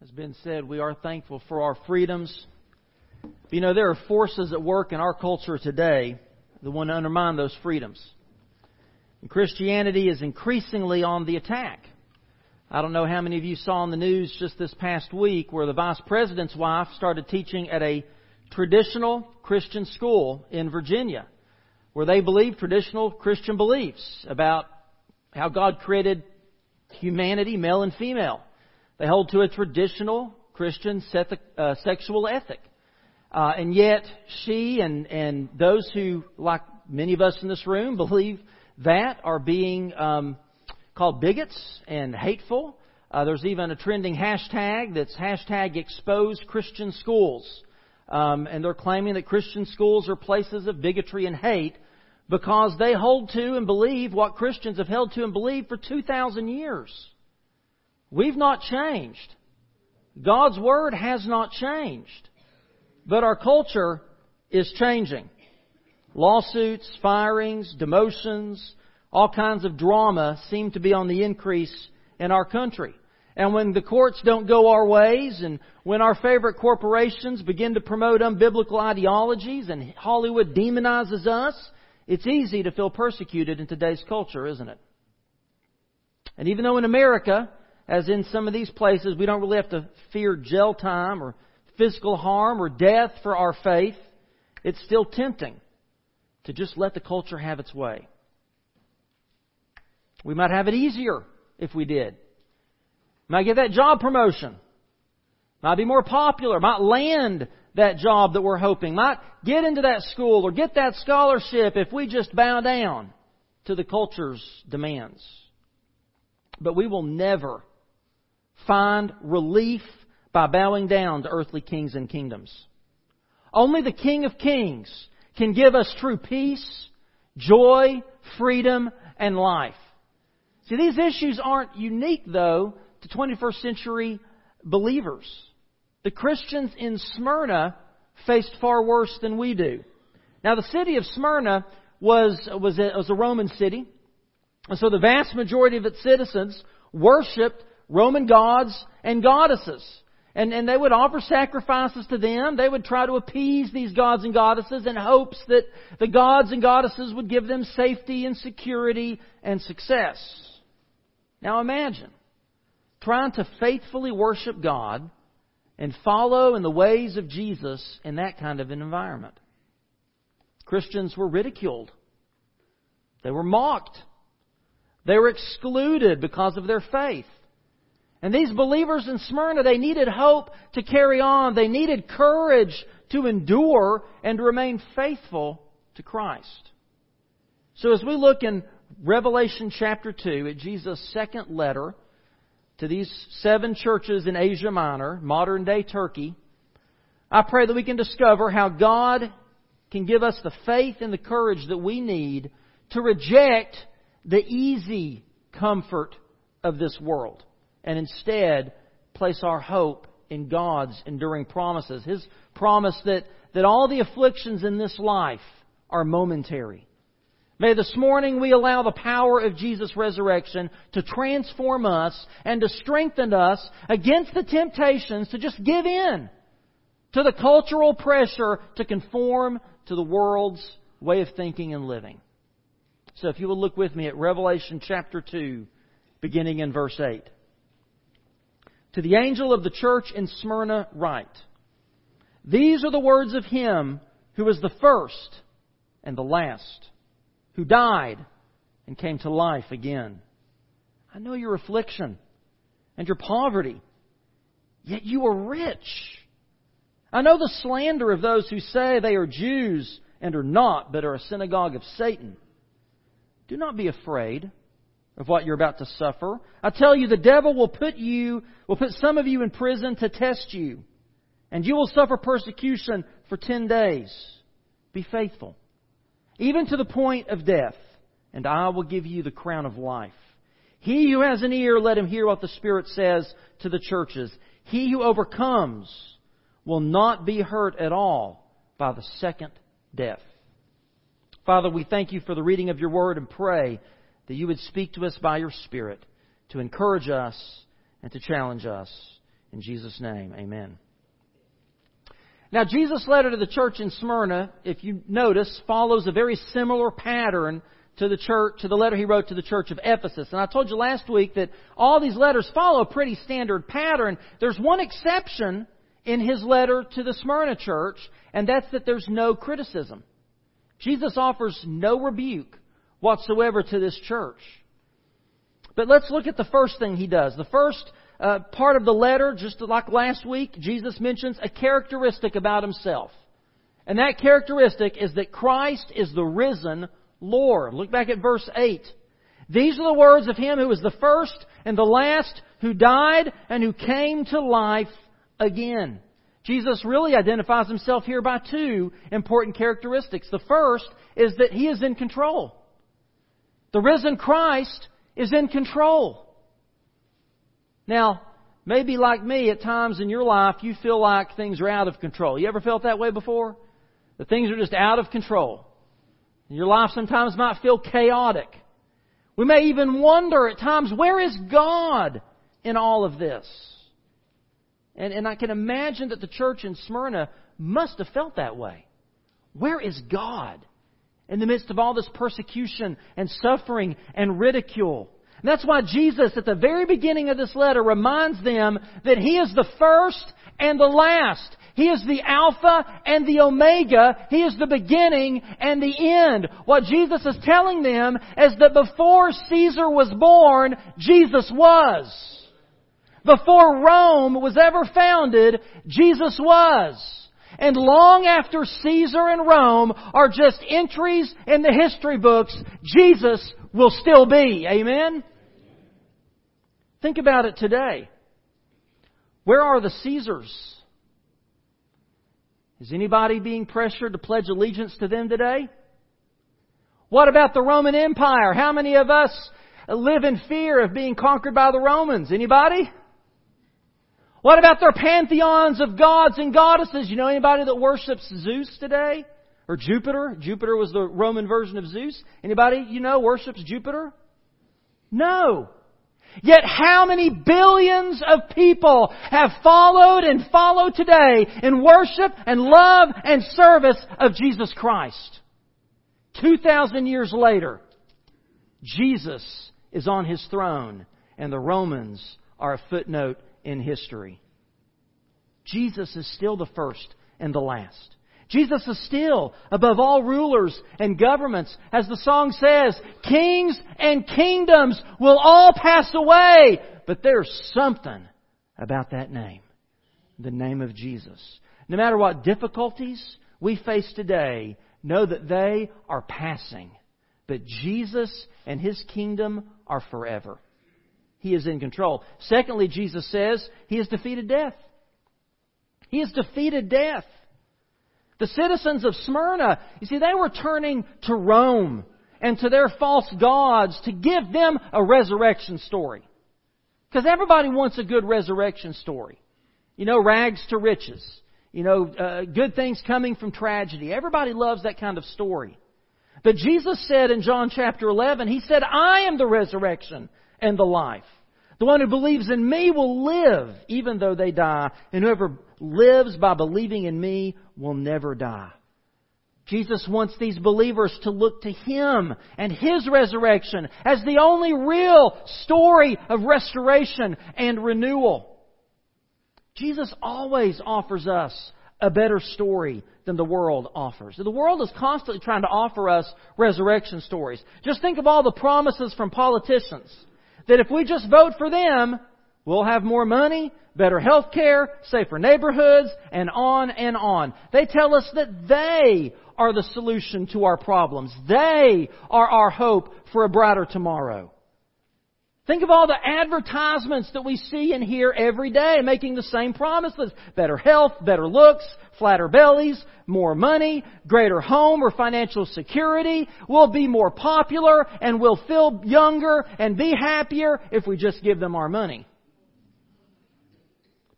has been said, we are thankful for our freedoms. You know, there are forces at work in our culture today that want to undermine those freedoms. And Christianity is increasingly on the attack. I don't know how many of you saw in the news just this past week where the vice president's wife started teaching at a traditional Christian school in Virginia, where they believe traditional Christian beliefs about how God created humanity, male and female. They hold to a traditional Christian uh, sexual ethic. Uh, and yet, she and, and those who, like many of us in this room, believe that are being um, called bigots and hateful. Uh, there's even a trending hashtag that's hashtag expose Christian schools. Um, and they're claiming that Christian schools are places of bigotry and hate because they hold to and believe what Christians have held to and believed for 2,000 years. We've not changed. God's Word has not changed. But our culture is changing. Lawsuits, firings, demotions, all kinds of drama seem to be on the increase in our country. And when the courts don't go our ways, and when our favorite corporations begin to promote unbiblical ideologies, and Hollywood demonizes us, it's easy to feel persecuted in today's culture, isn't it? And even though in America, as in some of these places, we don't really have to fear jail time or physical harm or death for our faith, it's still tempting to just let the culture have its way. We might have it easier if we did. Might get that job promotion. Might be more popular. Might land that job that we're hoping. Might get into that school or get that scholarship if we just bow down to the culture's demands. But we will never find relief by bowing down to earthly kings and kingdoms. Only the King of Kings can give us true peace, joy, freedom, and life. See, these issues aren't unique, though, to 21st century believers. The Christians in Smyrna faced far worse than we do. Now, the city of Smyrna was, was, a, was a Roman city. And so the vast majority of its citizens worshiped Roman gods and goddesses. And, and they would offer sacrifices to them. They would try to appease these gods and goddesses in hopes that the gods and goddesses would give them safety and security and success. Now imagine trying to faithfully worship God and follow in the ways of Jesus in that kind of an environment. Christians were ridiculed. They were mocked. They were excluded because of their faith. And these believers in Smyrna, they needed hope to carry on. They needed courage to endure and to remain faithful to Christ. So as we look in Revelation chapter 2 at Jesus' second letter to these seven churches in Asia Minor, modern day Turkey, I pray that we can discover how God can give us the faith and the courage that we need to reject the easy comfort of this world and instead place our hope in God's enduring promises. His promise that, that all the afflictions in this life are momentary. May this morning we allow the power of Jesus' resurrection to transform us and to strengthen us against the temptations to just give in to the cultural pressure to conform to the world's way of thinking and living. So if you will look with me at Revelation chapter 2, beginning in verse 8. To the angel of the church in Smyrna write, These are the words of him who is the first and the last, who died and came to life again. I know your affliction and your poverty, yet you are rich. I know the slander of those who say they are Jews and are not, but are a synagogue of Satan. Do not be afraid of what you're about to suffer. I tell you, the devil will put you, will put some of you in prison to test you, and you will suffer persecution for ten days. Be faithful, even to the point of death, and I will give you the crown of life. He who has an ear, let him hear what the Spirit says to the churches. He who overcomes will not be hurt at all by the second death. Father, we thank you for the reading of your word and pray that you would speak to us by your Spirit to encourage us and to challenge us. In Jesus' name, amen. Now, Jesus' letter to the church in Smyrna, if you notice, follows a very similar pattern to the church, to the letter he wrote to the church of Ephesus. And I told you last week that all these letters follow a pretty standard pattern. There's one exception in his letter to the Smyrna church, and that's that there's no criticism. Jesus offers no rebuke whatsoever to this church. But let's look at the first thing he does. The first uh, part of the letter, just like last week, Jesus mentions a characteristic about himself. And that characteristic is that Christ is the risen Lord. Look back at verse 8. These are the words of him who is the first and the last, who died and who came to life again. Jesus really identifies himself here by two important characteristics. The first is that he is in control. The risen Christ is in control. Now, maybe like me, at times in your life, you feel like things are out of control. You ever felt that way before? That things are just out of control. Your life sometimes might feel chaotic. We may even wonder at times, where is God in all of this? And, and I can imagine that the church in Smyrna must have felt that way. Where is God in the midst of all this persecution and suffering and ridicule? And that's why Jesus, at the very beginning of this letter, reminds them that He is the first and the last. He is the Alpha and the Omega. He is the beginning and the end. What Jesus is telling them is that before Caesar was born, Jesus was. Before Rome was ever founded, Jesus was. And long after Caesar and Rome are just entries in the history books, Jesus will still be. Amen? Think about it today. Where are the Caesars? Is anybody being pressured to pledge allegiance to them today? What about the Roman Empire? How many of us live in fear of being conquered by the Romans? Anybody? What about their pantheons of gods and goddesses? You know anybody that worships Zeus today? Or Jupiter? Jupiter was the Roman version of Zeus. Anybody you know worships Jupiter? No. Yet how many billions of people have followed and follow today in worship and love and service of Jesus Christ? 2,000 years later, Jesus is on his throne and the Romans are a footnote in history. Jesus is still the first and the last. Jesus is still above all rulers and governments. As the song says, kings and kingdoms will all pass away. But there's something about that name. The name of Jesus. No matter what difficulties we face today, know that they are passing. But Jesus and His kingdom are forever. He is in control. Secondly, Jesus says He has defeated death. He has defeated death. The citizens of Smyrna, you see, they were turning to Rome and to their false gods to give them a resurrection story. Because everybody wants a good resurrection story. You know, rags to riches. You know, uh, good things coming from tragedy. Everybody loves that kind of story. But Jesus said in John chapter 11, He said, I am the resurrection and the life. The one who believes in me will live even though they die, and whoever lives by believing in me will never die. Jesus wants these believers to look to Him and His resurrection as the only real story of restoration and renewal. Jesus always offers us a better story than the world offers. The world is constantly trying to offer us resurrection stories. Just think of all the promises from politicians that if we just vote for them, we'll have more money, better health care, safer neighborhoods, and on and on. They tell us that they are the solution to our problems. They are our hope for a brighter tomorrow. Think of all the advertisements that we see and hear every day making the same promises. Better health, better looks, flatter bellies, more money, greater home or financial security. We'll be more popular and we'll feel younger and be happier if we just give them our money.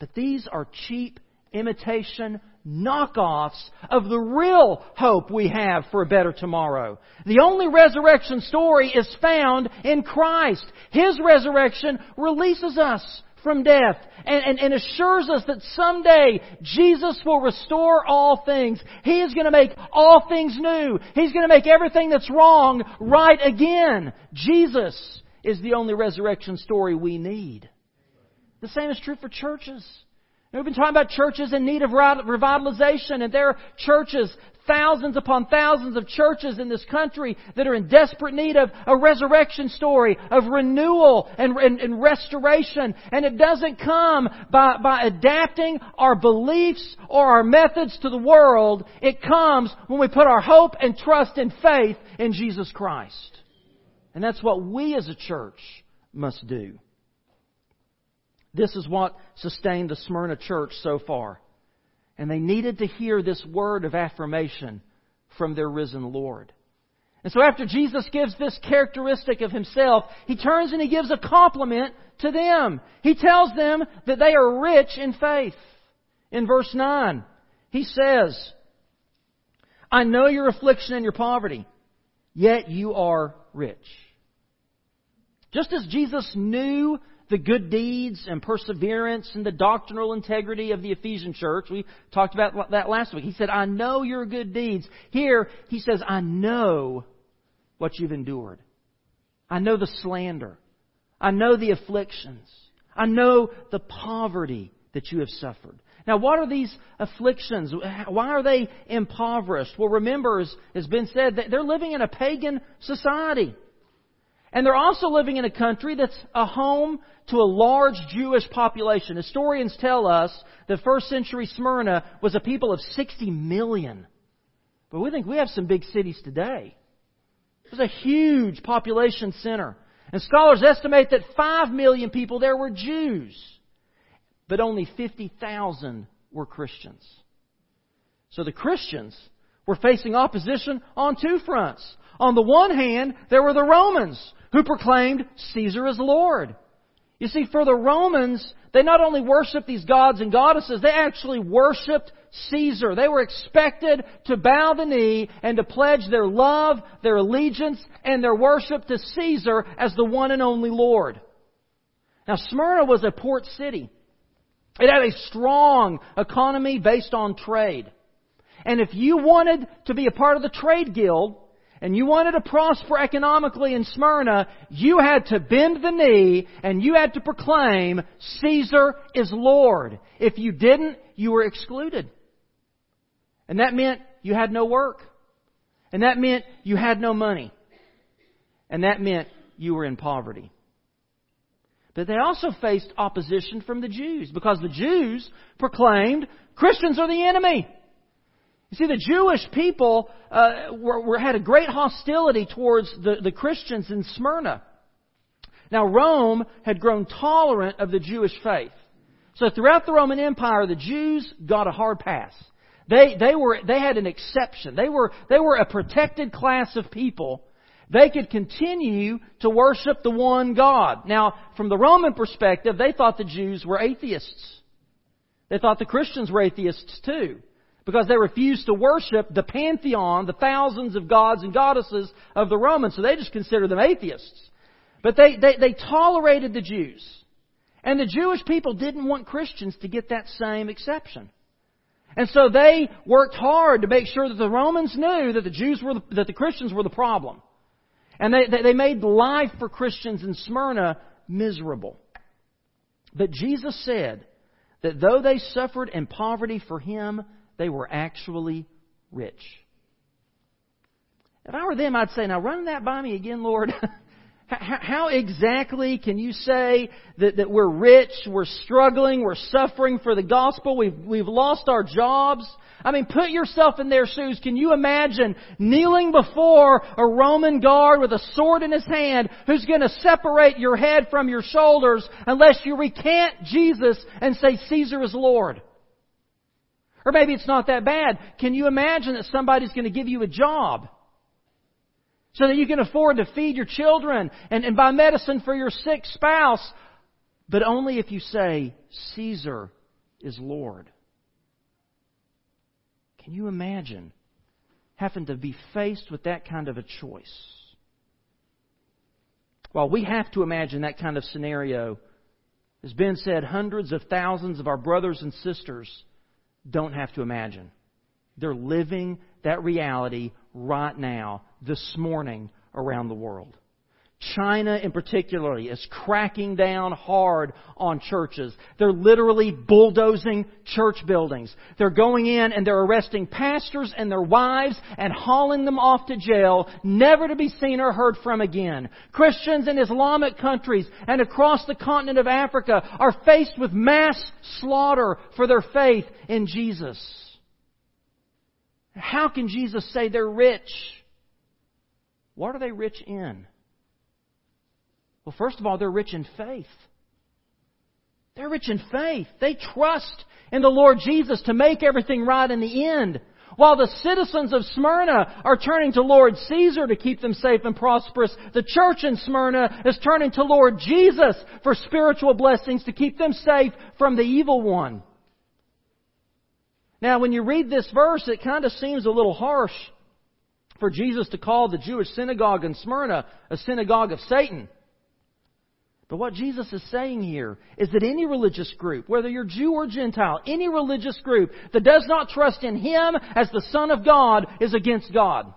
But these are cheap imitation knockoffs of the real hope we have for a better tomorrow. The only resurrection story is found in Christ. His resurrection releases us from death and, and, and, assures us that someday Jesus will restore all things. He is going to make all things new. He's going to make everything that's wrong right again. Jesus is the only resurrection story we need. The same is true for churches. We've been talking about churches in need of revitalization, and there are churches, thousands upon thousands of churches in this country that are in desperate need of a resurrection story, of renewal and, and, and restoration. And it doesn't come by, by adapting our beliefs or our methods to the world. It comes when we put our hope and trust and faith in Jesus Christ. And that's what we as a church must do. This is what sustained the Smyrna church so far. And they needed to hear this word of affirmation from their risen Lord. And so after Jesus gives this characteristic of himself, he turns and he gives a compliment to them. He tells them that they are rich in faith. In verse 9, he says, I know your affliction and your poverty, yet you are rich. Just as Jesus knew the good deeds and perseverance and the doctrinal integrity of the Ephesian church. We talked about that last week. He said, I know your good deeds. Here, he says, I know what you've endured. I know the slander. I know the afflictions. I know the poverty that you have suffered. Now, what are these afflictions? Why are they impoverished? Well, remember, as has been said, they're living in a pagan society. And they're also living in a country that's a home to a large Jewish population. Historians tell us that first century Smyrna was a people of 60 million. But we think we have some big cities today. It was a huge population center. And scholars estimate that 5 million people there were Jews. But only 50,000 were Christians. So the Christians were facing opposition on two fronts. On the one hand, there were the Romans who proclaimed Caesar as Lord. You see, for the Romans, they not only worshiped these gods and goddesses, they actually worshiped Caesar. They were expected to bow the knee and to pledge their love, their allegiance, and their worship to Caesar as the one and only Lord. Now, Smyrna was a port city. It had a strong economy based on trade. And if you wanted to be a part of the trade guild, and you wanted to prosper economically in Smyrna, you had to bend the knee and you had to proclaim, Caesar is Lord. If you didn't, you were excluded. And that meant you had no work. And that meant you had no money. And that meant you were in poverty. But they also faced opposition from the Jews because the Jews proclaimed Christians are the enemy. You see, the Jewish people uh, were, were, had a great hostility towards the, the Christians in Smyrna. Now, Rome had grown tolerant of the Jewish faith. So throughout the Roman Empire, the Jews got a hard pass. They, they, were, they had an exception. They were, they were a protected class of people. They could continue to worship the one God. Now, from the Roman perspective, they thought the Jews were atheists. They thought the Christians were atheists too because they refused to worship the pantheon, the thousands of gods and goddesses of the Romans. So they just considered them atheists. But they, they, they tolerated the Jews. And the Jewish people didn't want Christians to get that same exception. And so they worked hard to make sure that the Romans knew that the Jews were the, that the Christians were the problem. And they, they, they made life for Christians in Smyrna miserable. But Jesus said that though they suffered in poverty for Him, they were actually rich. If I were them, I'd say, now run that by me again, Lord. How exactly can you say that, that we're rich, we're struggling, we're suffering for the gospel, we've, we've lost our jobs? I mean, put yourself in their shoes. Can you imagine kneeling before a Roman guard with a sword in his hand who's going to separate your head from your shoulders unless you recant Jesus and say Caesar is Lord? Or maybe it's not that bad. Can you imagine that somebody's going to give you a job? So that you can afford to feed your children and, and buy medicine for your sick spouse, but only if you say, Caesar is Lord. Can you imagine having to be faced with that kind of a choice? Well, we have to imagine that kind of scenario As Ben said, hundreds of thousands of our brothers and sisters don't have to imagine. They're living that reality right now, this morning, around the world. China in particularly is cracking down hard on churches. They're literally bulldozing church buildings. They're going in and they're arresting pastors and their wives and hauling them off to jail, never to be seen or heard from again. Christians in Islamic countries and across the continent of Africa are faced with mass slaughter for their faith in Jesus. How can Jesus say they're rich? What are they rich in? Well, first of all, they're rich in faith. They're rich in faith. They trust in the Lord Jesus to make everything right in the end. While the citizens of Smyrna are turning to Lord Caesar to keep them safe and prosperous, the church in Smyrna is turning to Lord Jesus for spiritual blessings to keep them safe from the evil one. Now, when you read this verse, it kind of seems a little harsh for Jesus to call the Jewish synagogue in Smyrna a synagogue of Satan. But what Jesus is saying here is that any religious group, whether you're Jew or Gentile, any religious group that does not trust in Him as the Son of God is against God.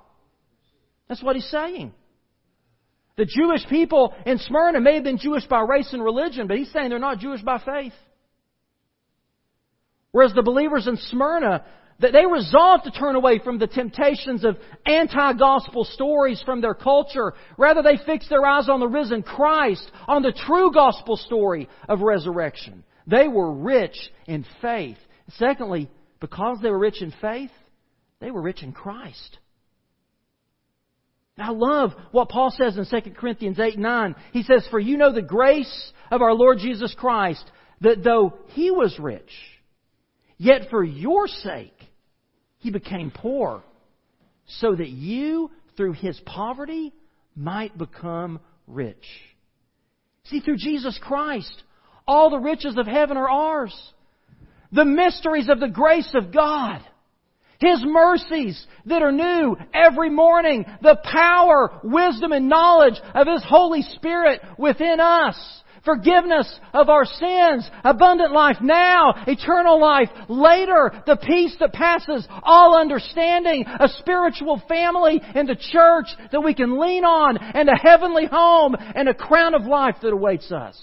That's what He's saying. The Jewish people in Smyrna may have been Jewish by race and religion, but He's saying they're not Jewish by faith. Whereas the believers in Smyrna that they resolved to turn away from the temptations of anti-gospel stories from their culture. Rather, they fixed their eyes on the risen Christ, on the true gospel story of resurrection. They were rich in faith. Secondly, because they were rich in faith, they were rich in Christ. I love what Paul says in 2 Corinthians 8 9. He says, For you know the grace of our Lord Jesus Christ, that though he was rich, yet for your sake he became poor so that you, through his poverty, might become rich. See, through Jesus Christ, all the riches of heaven are ours. The mysteries of the grace of God. His mercies that are new every morning. The power, wisdom, and knowledge of His Holy Spirit within us forgiveness of our sins, abundant life now, eternal life later, the peace that passes all understanding, a spiritual family and the church that we can lean on, and a heavenly home and a crown of life that awaits us.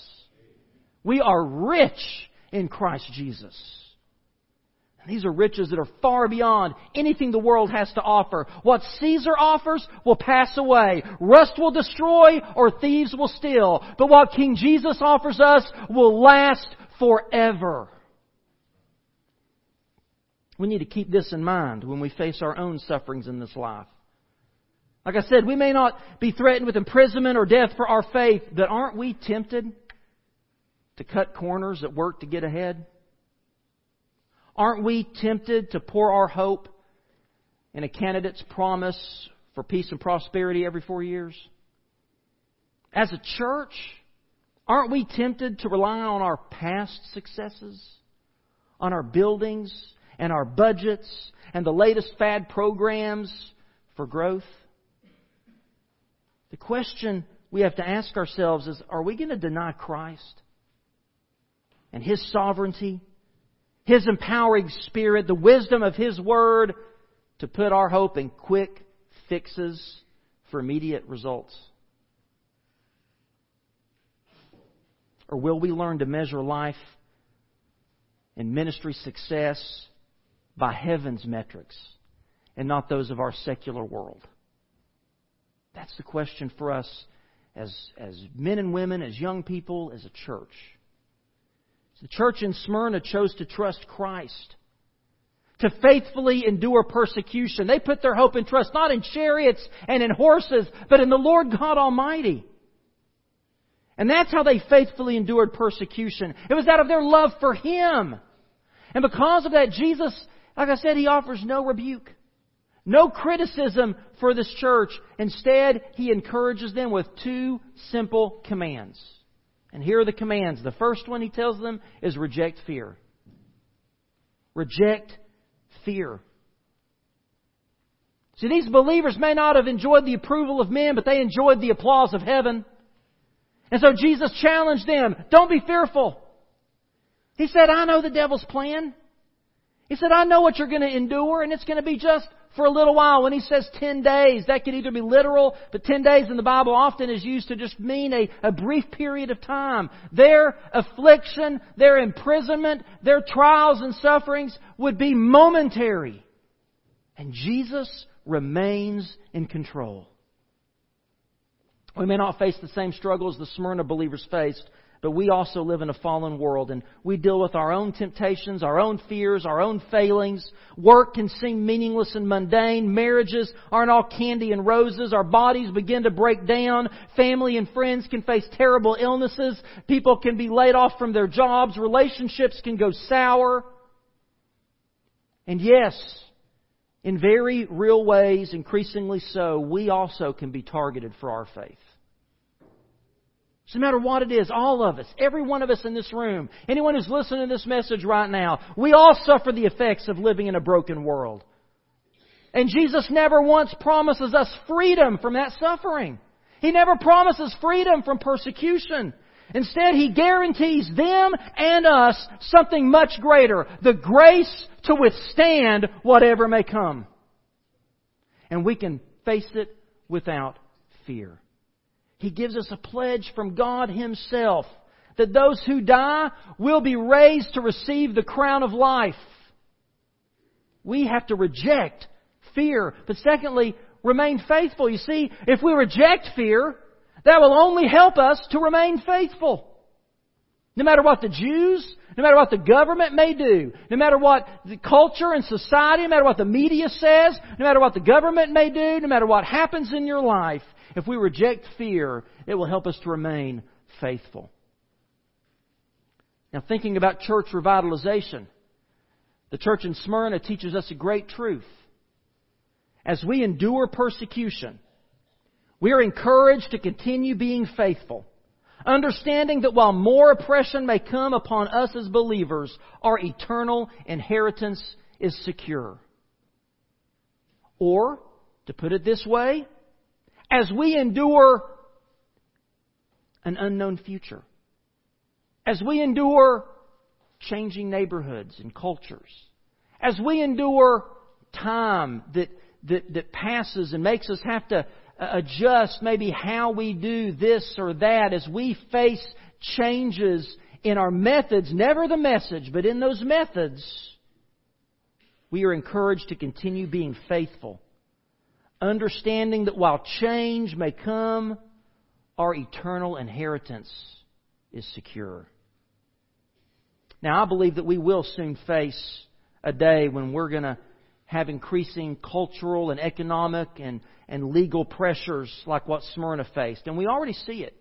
We are rich in Christ Jesus. These are riches that are far beyond anything the world has to offer. What Caesar offers will pass away. Rust will destroy or thieves will steal. But what King Jesus offers us will last forever. We need to keep this in mind when we face our own sufferings in this life. Like I said, we may not be threatened with imprisonment or death for our faith, but aren't we tempted to cut corners at work to get ahead? Aren't we tempted to pour our hope in a candidate's promise for peace and prosperity every four years? As a church, aren't we tempted to rely on our past successes, on our buildings and our budgets and the latest fad programs for growth? The question we have to ask ourselves is are we going to deny Christ and His sovereignty his empowering Spirit, the wisdom of His Word to put our hope in quick fixes for immediate results? Or will we learn to measure life and ministry success by heaven's metrics and not those of our secular world? That's the question for us as, as men and women, as young people, as a church. The church in Smyrna chose to trust Christ, to faithfully endure persecution. They put their hope and trust not in chariots and in horses, but in the Lord God Almighty. And that's how they faithfully endured persecution. It was out of their love for Him. And because of that, Jesus, like I said, He offers no rebuke, no criticism for this church. Instead, He encourages them with two simple commands. And here are the commands. The first one he tells them is reject fear. Reject fear. See, these believers may not have enjoyed the approval of men, but they enjoyed the applause of heaven. And so Jesus challenged them, don't be fearful. He said, I know the devil's plan. He said, I know what you're going to endure, and it's going to be just for a little while. When he says 10 days, that could either be literal, but 10 days in the Bible often is used to just mean a, a brief period of time. Their affliction, their imprisonment, their trials and sufferings would be momentary. And Jesus remains in control. We may not face the same struggles the Smyrna believers faced, but we also live in a fallen world and we deal with our own temptations, our own fears, our own failings. Work can seem meaningless and mundane. Marriages aren't all candy and roses. Our bodies begin to break down. Family and friends can face terrible illnesses. People can be laid off from their jobs. Relationships can go sour. And yes, in very real ways, increasingly so, we also can be targeted for our faith. No matter what it is, all of us, every one of us in this room, anyone who's listening to this message right now, we all suffer the effects of living in a broken world. And Jesus never once promises us freedom from that suffering. He never promises freedom from persecution. Instead, He guarantees them and us something much greater, the grace to withstand whatever may come. And we can face it without fear. He gives us a pledge from God Himself that those who die will be raised to receive the crown of life. We have to reject fear, but secondly, remain faithful. You see, if we reject fear, that will only help us to remain faithful. No matter what the Jews, no matter what the government may do, no matter what the culture and society, no matter what the media says, no matter what the government may do, no matter what happens in your life, if we reject fear, it will help us to remain faithful. Now, thinking about church revitalization, the church in Smyrna teaches us a great truth. As we endure persecution, we are encouraged to continue being faithful, understanding that while more oppression may come upon us as believers, our eternal inheritance is secure. Or, to put it this way, as we endure an unknown future, as we endure changing neighborhoods and cultures, as we endure time that, that, that passes and makes us have to uh, adjust maybe how we do this or that, as we face changes in our methods, never the message, but in those methods, we are encouraged to continue being faithful understanding that while change may come, our eternal inheritance is secure. Now, I believe that we will soon face a day when we're going to have increasing cultural and economic and, and legal pressures like what Smyrna faced. And we already see it.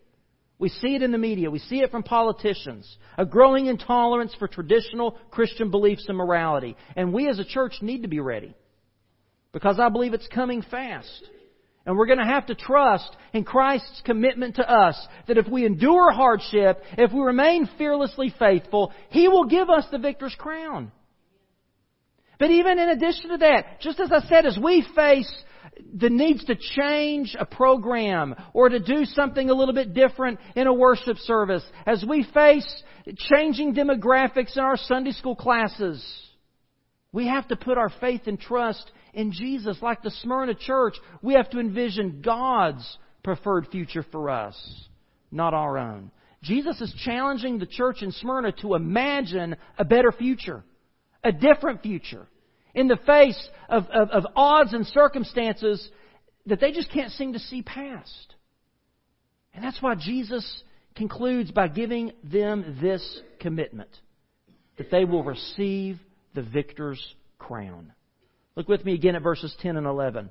We see it in the media. We see it from politicians. A growing intolerance for traditional Christian beliefs and morality. And we as a church need to be ready because I believe it's coming fast. And we're going to have to trust in Christ's commitment to us that if we endure hardship, if we remain fearlessly faithful, He will give us the victor's crown. But even in addition to that, just as I said, as we face the needs to change a program or to do something a little bit different in a worship service, as we face changing demographics in our Sunday school classes, we have to put our faith and trust in Jesus. Like the Smyrna church, we have to envision God's preferred future for us, not our own. Jesus is challenging the church in Smyrna to imagine a better future, a different future, in the face of, of, of odds and circumstances that they just can't seem to see past. And that's why Jesus concludes by giving them this commitment that they will receive the victor's crown. Look with me again at verses 10 and 11.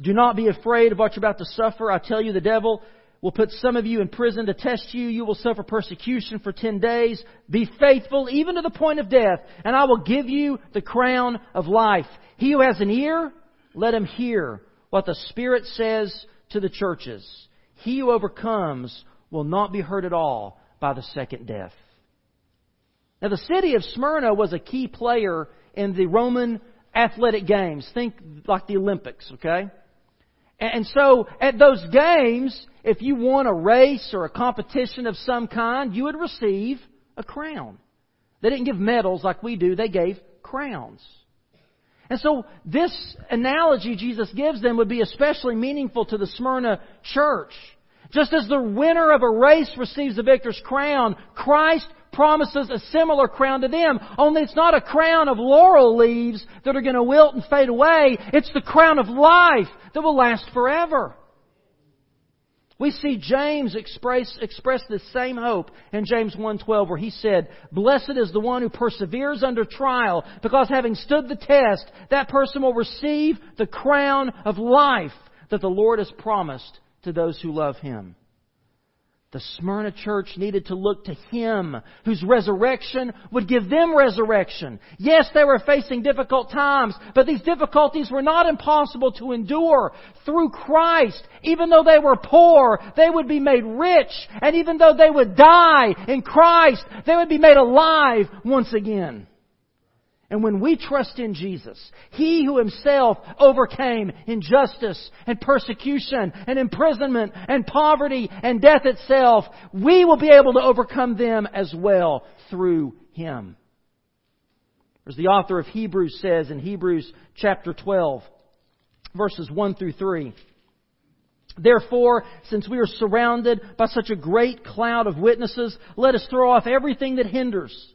Do not be afraid of what you're about to suffer. I tell you, the devil will put some of you in prison to test you. You will suffer persecution for ten days. Be faithful even to the point of death, and I will give you the crown of life. He who has an ear, let him hear what the Spirit says to the churches. He who overcomes will not be hurt at all by the second death. Now, the city of Smyrna was a key player in the Roman athletic games. Think like the Olympics, okay? And so, at those games, if you won a race or a competition of some kind, you would receive a crown. They didn't give medals like we do, they gave crowns. And so this analogy Jesus gives them would be especially meaningful to the Smyrna church. Just as the winner of a race receives the victor's crown, Christ promises a similar crown to them. Only it's not a crown of laurel leaves that are going to wilt and fade away. It's the crown of life that will last forever. We see James express, express this same hope in James 1.12 where he said, Blessed is the one who perseveres under trial, because having stood the test, that person will receive the crown of life that the Lord has promised to those who love him. The Smyrna church needed to look to Him, whose resurrection would give them resurrection. Yes, they were facing difficult times, but these difficulties were not impossible to endure. Through Christ, even though they were poor, they would be made rich, and even though they would die in Christ, they would be made alive once again. And when we trust in Jesus, He who Himself overcame injustice and persecution and imprisonment and poverty and death itself, we will be able to overcome them as well through Him. As the author of Hebrews says in Hebrews chapter 12, verses 1 through 3. Therefore, since we are surrounded by such a great cloud of witnesses, let us throw off everything that hinders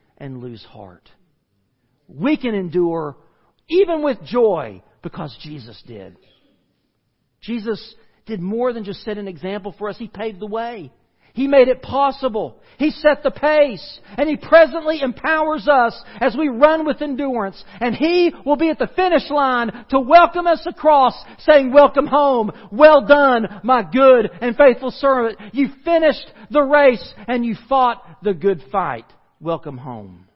and lose heart. We can endure even with joy because Jesus did. Jesus did more than just set an example for us. He paved the way. He made it possible. He set the pace. And He presently empowers us as we run with endurance. And He will be at the finish line to welcome us across saying, welcome home. Well done, my good and faithful servant. You finished the race and you fought the good fight welcome home.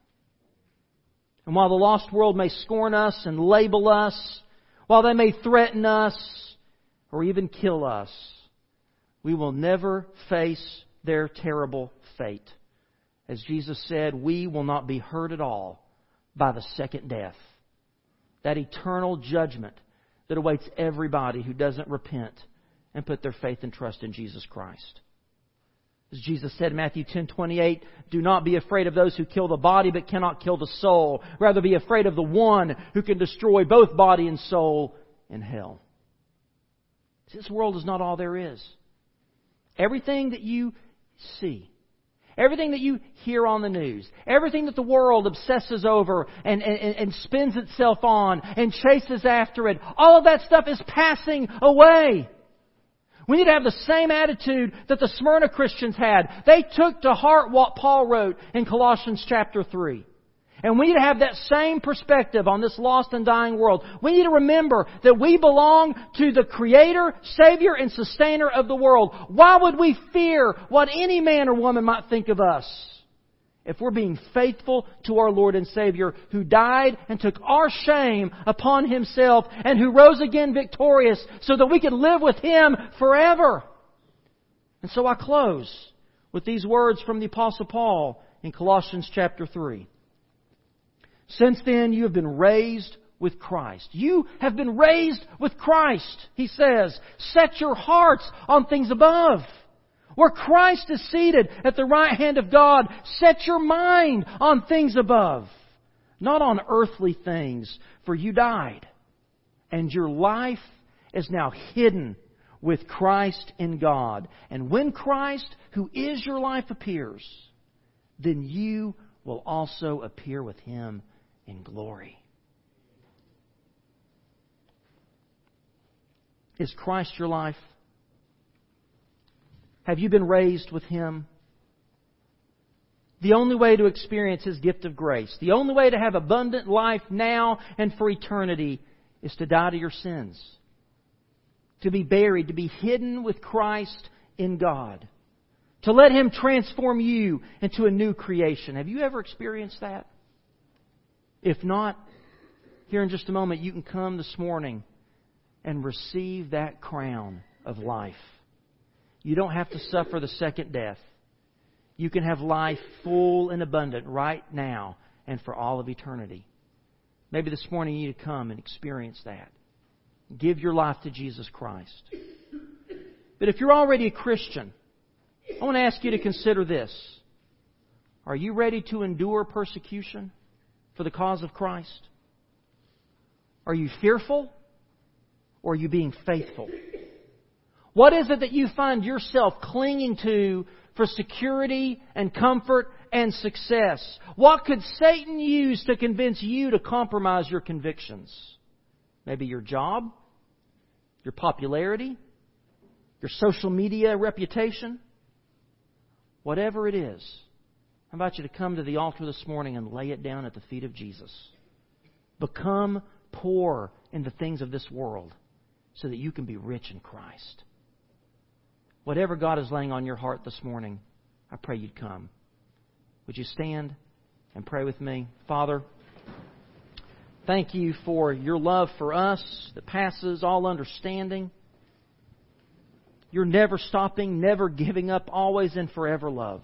And while the lost world may scorn us and label us, while they may threaten us or even kill us, we will never face their terrible fate. As Jesus said, we will not be hurt at all by the second death. That eternal judgment that awaits everybody who doesn't repent and put their faith and trust in Jesus Christ. As Jesus said in Matthew 10:28, "Do not be afraid of those who kill the body but cannot kill the soul. Rather be afraid of the one who can destroy both body and soul in hell." This world is not all there is. Everything that you see, everything that you hear on the news, everything that the world obsesses over and, and, and spins itself on and chases after it, all of that stuff is passing away. We need to have the same attitude that the Smyrna Christians had. They took to heart what Paul wrote in Colossians chapter 3. And we need to have that same perspective on this lost and dying world. We need to remember that we belong to the Creator, Savior, and Sustainer of the world. Why would we fear what any man or woman might think of us? If we're being faithful to our Lord and Savior who died and took our shame upon Himself and who rose again victorious so that we could live with Him forever. And so I close with these words from the Apostle Paul in Colossians chapter 3. Since then you have been raised with Christ. You have been raised with Christ, he says. Set your hearts on things above where Christ is seated at the right hand of God, set your mind on things above, not on earthly things, for you died. And your life is now hidden with Christ in God. And when Christ, who is your life, appears, then you will also appear with him in glory. Is Christ your life? Have you been raised with Him? The only way to experience His gift of grace, the only way to have abundant life now and for eternity, is to die to your sins. To be buried, to be hidden with Christ in God. To let Him transform you into a new creation. Have you ever experienced that? If not, here in just a moment, you can come this morning and receive that crown of life. You don't have to suffer the second death. You can have life full and abundant right now and for all of eternity. Maybe this morning you need to come and experience that. Give your life to Jesus Christ. But if you're already a Christian, I want to ask you to consider this. Are you ready to endure persecution for the cause of Christ? Are you fearful? Or are you being faithful? What is it that you find yourself clinging to for security and comfort and success? What could Satan use to convince you to compromise your convictions? Maybe your job, your popularity, your social media reputation, whatever it is. I invite you to come to the altar this morning and lay it down at the feet of Jesus. Become poor in the things of this world so that you can be rich in Christ. Whatever God is laying on your heart this morning, I pray you'd come. Would you stand and pray with me? Father, thank you for your love for us that passes all understanding. You're never stopping, never giving up, always and forever love.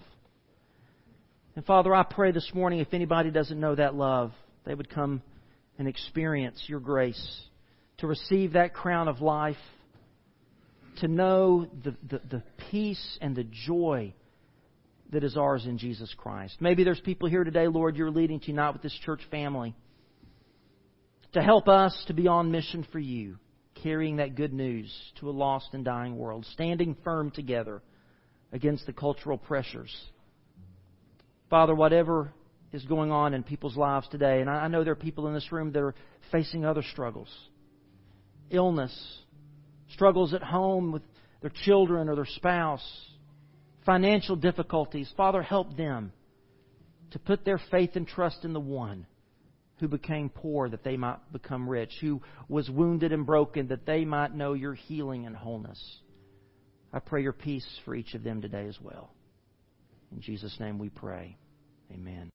And Father, I pray this morning if anybody doesn't know that love, they would come and experience your grace, to receive that crown of life, to know the, the, the peace and the joy that is ours in Jesus Christ. Maybe there's people here today, Lord, you're leading to not with this church family to help us to be on mission for you, carrying that good news to a lost and dying world, standing firm together against the cultural pressures. Father, whatever is going on in people's lives today. And I know there are people in this room that are facing other struggles illness, struggles at home with their children or their spouse, financial difficulties. Father, help them to put their faith and trust in the one who became poor that they might become rich, who was wounded and broken that they might know your healing and wholeness. I pray your peace for each of them today as well. In Jesus' name we pray. Amen.